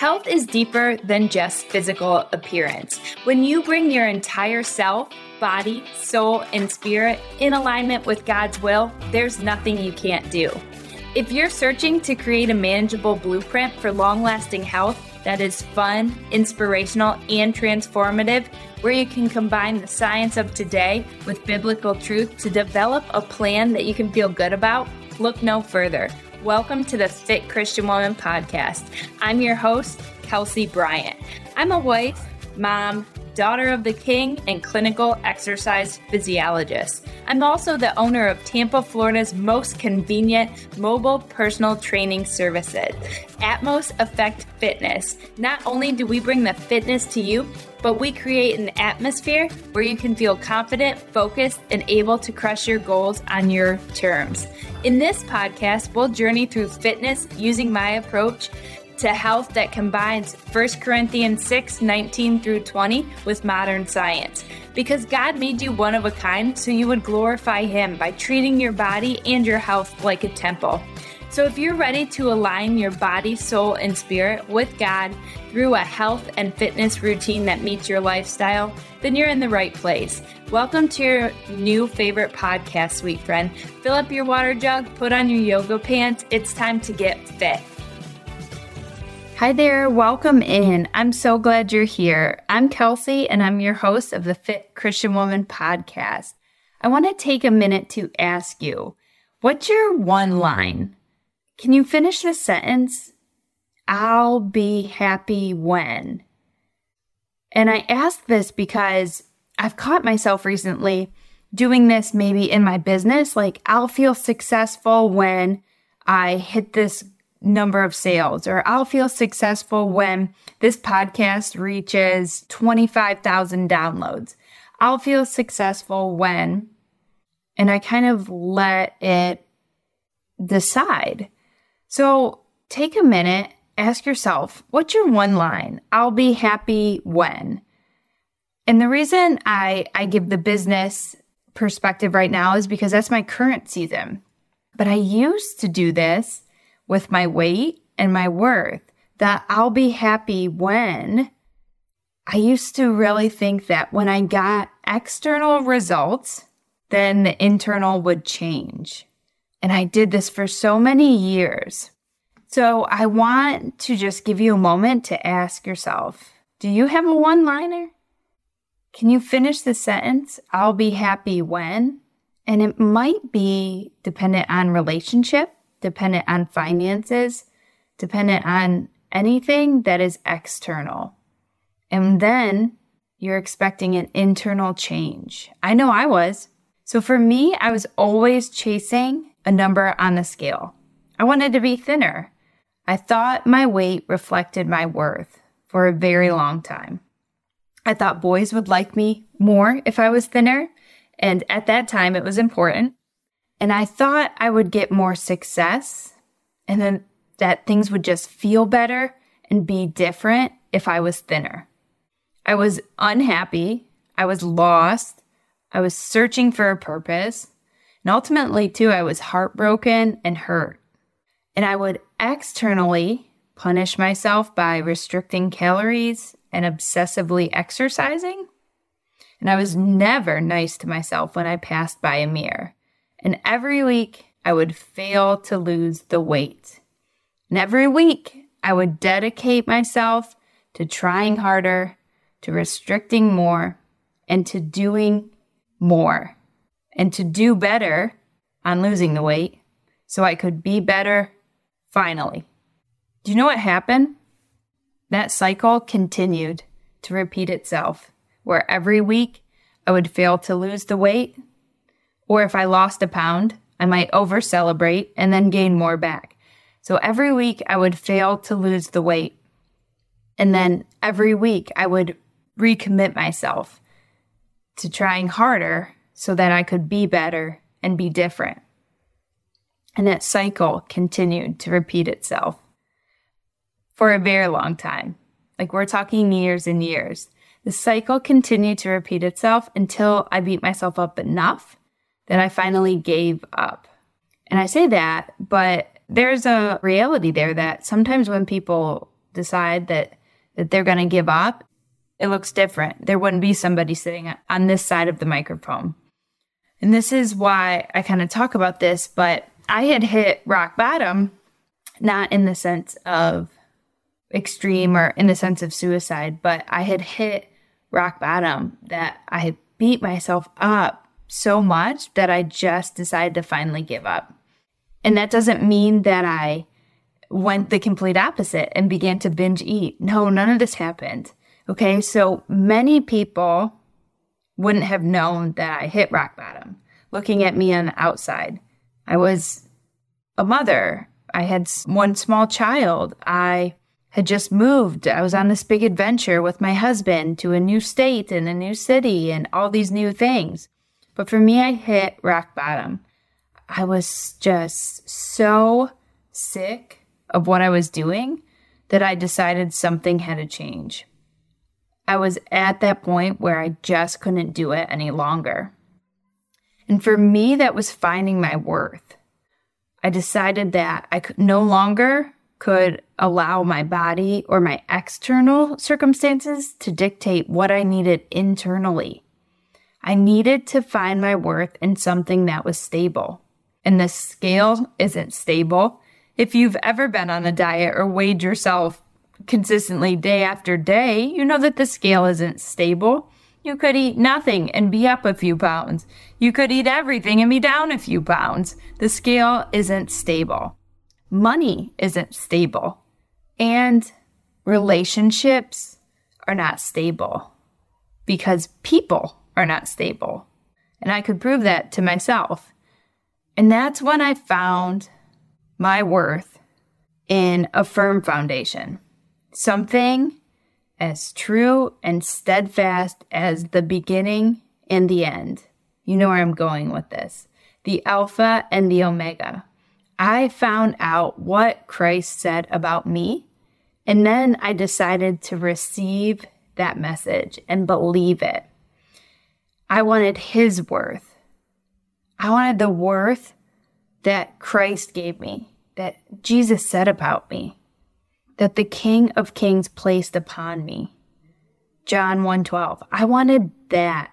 Health is deeper than just physical appearance. When you bring your entire self, body, soul, and spirit in alignment with God's will, there's nothing you can't do. If you're searching to create a manageable blueprint for long lasting health that is fun, inspirational, and transformative, where you can combine the science of today with biblical truth to develop a plan that you can feel good about, look no further. Welcome to the Fit Christian Woman podcast. I'm your host, Kelsey Bryant. I'm a wife, mom, daughter of the king, and clinical exercise physiologist. I'm also the owner of Tampa, Florida's most convenient mobile personal training services, Atmos Effect Fitness. Not only do we bring the fitness to you, but we create an atmosphere where you can feel confident, focused, and able to crush your goals on your terms. In this podcast, we'll journey through fitness using my approach to health that combines 1 Corinthians 6 19 through 20 with modern science. Because God made you one of a kind, so you would glorify Him by treating your body and your health like a temple. So, if you're ready to align your body, soul, and spirit with God through a health and fitness routine that meets your lifestyle, then you're in the right place. Welcome to your new favorite podcast, sweet friend. Fill up your water jug, put on your yoga pants. It's time to get fit. Hi there, welcome in. I'm so glad you're here. I'm Kelsey, and I'm your host of the Fit Christian Woman podcast. I want to take a minute to ask you what's your one line? Can you finish the sentence? I'll be happy when. And I ask this because I've caught myself recently doing this maybe in my business. Like, I'll feel successful when I hit this number of sales, or I'll feel successful when this podcast reaches 25,000 downloads. I'll feel successful when, and I kind of let it decide. So take a minute, ask yourself, what's your one line? I'll be happy when. And the reason I, I give the business perspective right now is because that's my current season. But I used to do this with my weight and my worth, that I'll be happy when I used to really think that when I got external results, then the internal would change. And I did this for so many years. So I want to just give you a moment to ask yourself Do you have a one liner? Can you finish the sentence? I'll be happy when. And it might be dependent on relationship, dependent on finances, dependent on anything that is external. And then you're expecting an internal change. I know I was. So for me, I was always chasing a number on the scale. I wanted to be thinner. I thought my weight reflected my worth for a very long time. I thought boys would like me more if I was thinner, and at that time it was important. And I thought I would get more success and then that things would just feel better and be different if I was thinner. I was unhappy. I was lost. I was searching for a purpose. And ultimately, too, I was heartbroken and hurt. And I would externally punish myself by restricting calories and obsessively exercising. And I was never nice to myself when I passed by a mirror. And every week, I would fail to lose the weight. And every week, I would dedicate myself to trying harder, to restricting more, and to doing more and to do better on losing the weight so I could be better finally. Do you know what happened? That cycle continued to repeat itself, where every week I would fail to lose the weight, or if I lost a pound, I might over celebrate and then gain more back. So every week I would fail to lose the weight. And then every week I would recommit myself to trying harder so that I could be better and be different. And that cycle continued to repeat itself for a very long time. Like we're talking years and years. The cycle continued to repeat itself until I beat myself up enough that I finally gave up. And I say that, but there's a reality there that sometimes when people decide that that they're going to give up, it looks different. There wouldn't be somebody sitting on this side of the microphone. And this is why I kind of talk about this, but I had hit rock bottom, not in the sense of extreme or in the sense of suicide, but I had hit rock bottom that I had beat myself up so much that I just decided to finally give up. And that doesn't mean that I went the complete opposite and began to binge eat. No, none of this happened. Okay, so many people wouldn't have known that I hit rock bottom looking at me on the outside. I was a mother. I had one small child. I had just moved. I was on this big adventure with my husband to a new state and a new city and all these new things. But for me, I hit rock bottom. I was just so sick of what I was doing that I decided something had to change. I was at that point where I just couldn't do it any longer. And for me, that was finding my worth. I decided that I could no longer could allow my body or my external circumstances to dictate what I needed internally. I needed to find my worth in something that was stable. And the scale isn't stable. If you've ever been on a diet or weighed yourself consistently day after day, you know that the scale isn't stable. You could eat nothing and be up a few pounds. You could eat everything and be down a few pounds. The scale isn't stable money isn't stable and relationships are not stable because people are not stable. And I could prove that to myself. And that's when I found my worth in a firm foundation, something as true and steadfast as the beginning and the end. You know where I'm going with this the Alpha and the Omega. I found out what Christ said about me. And then I decided to receive that message and believe it. I wanted his worth. I wanted the worth that Christ gave me, that Jesus said about me, that the King of Kings placed upon me. John 1:12. I wanted that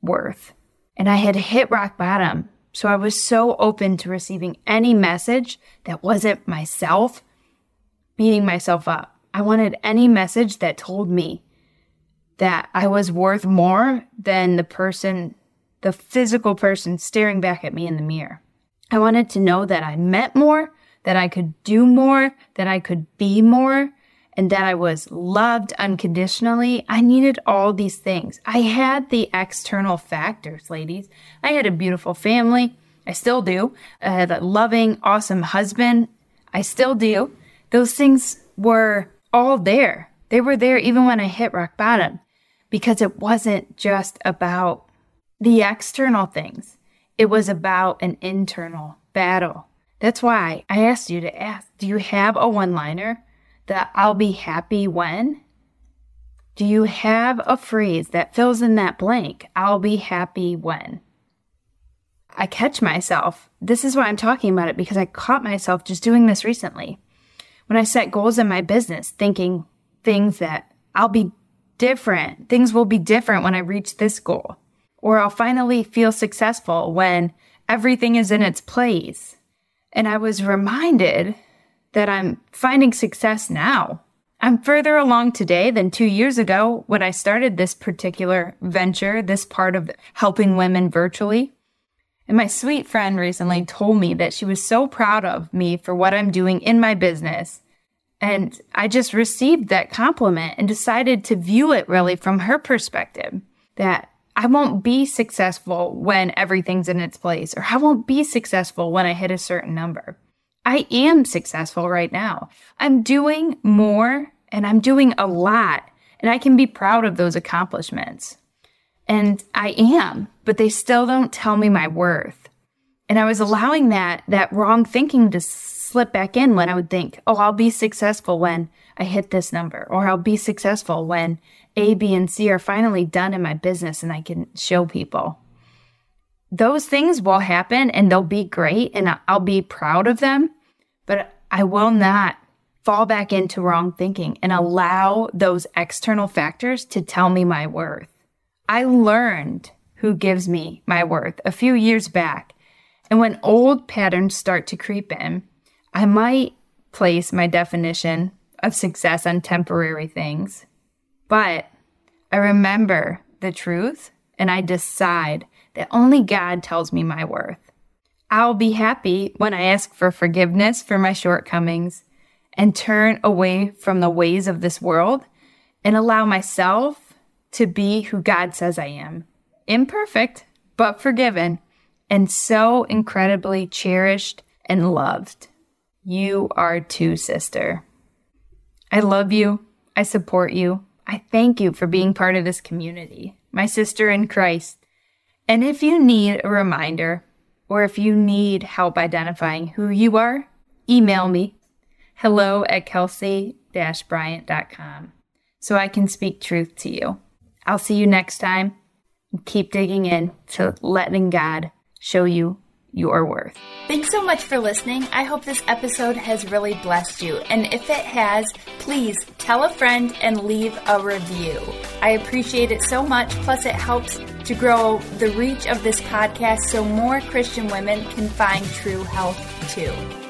worth. And I had hit rock bottom so I was so open to receiving any message that wasn't myself beating myself up. I wanted any message that told me that I was worth more than the person, the physical person staring back at me in the mirror. I wanted to know that I meant more, that I could do more, that I could be more, and that I was loved unconditionally, I needed all these things. I had the external factors, ladies. I had a beautiful family. I still do. I had a loving, awesome husband. I still do. Those things were all there. They were there even when I hit rock bottom because it wasn't just about the external things. It was about an internal battle. That's why I asked you to ask, do you have a one liner? that I'll be happy when? Do you have a phrase that fills in that blank? I'll be happy when. I catch myself. This is why I'm talking about it because I caught myself just doing this recently. When I set goals in my business, thinking things that I'll be different, things will be different when I reach this goal, or I'll finally feel successful when everything is in its place. And I was reminded that I'm finding success now. I'm further along today than two years ago when I started this particular venture, this part of helping women virtually. And my sweet friend recently told me that she was so proud of me for what I'm doing in my business. And I just received that compliment and decided to view it really from her perspective that I won't be successful when everything's in its place, or I won't be successful when I hit a certain number. I am successful right now. I'm doing more and I'm doing a lot, and I can be proud of those accomplishments. And I am, but they still don't tell me my worth. And I was allowing that that wrong thinking to slip back in when I would think, "Oh, I'll be successful when I hit this number," or "I'll be successful when A, B, and C are finally done in my business and I can show people." Those things will happen and they'll be great and I'll be proud of them but I will not fall back into wrong thinking and allow those external factors to tell me my worth. I learned who gives me my worth a few years back. And when old patterns start to creep in, I might place my definition of success on temporary things. But I remember the truth and I decide that only God tells me my worth. I'll be happy when I ask for forgiveness for my shortcomings and turn away from the ways of this world and allow myself to be who God says I am. Imperfect, but forgiven, and so incredibly cherished and loved. You are too, sister. I love you. I support you. I thank you for being part of this community, my sister in Christ. And if you need a reminder, or if you need help identifying who you are, email me hello at kelsey bryant.com so I can speak truth to you. I'll see you next time. Keep digging in to letting God show you your worth. Thanks so much for listening. I hope this episode has really blessed you. And if it has, please tell a friend and leave a review. I appreciate it so much. Plus, it helps to grow the reach of this podcast so more Christian women can find true health too.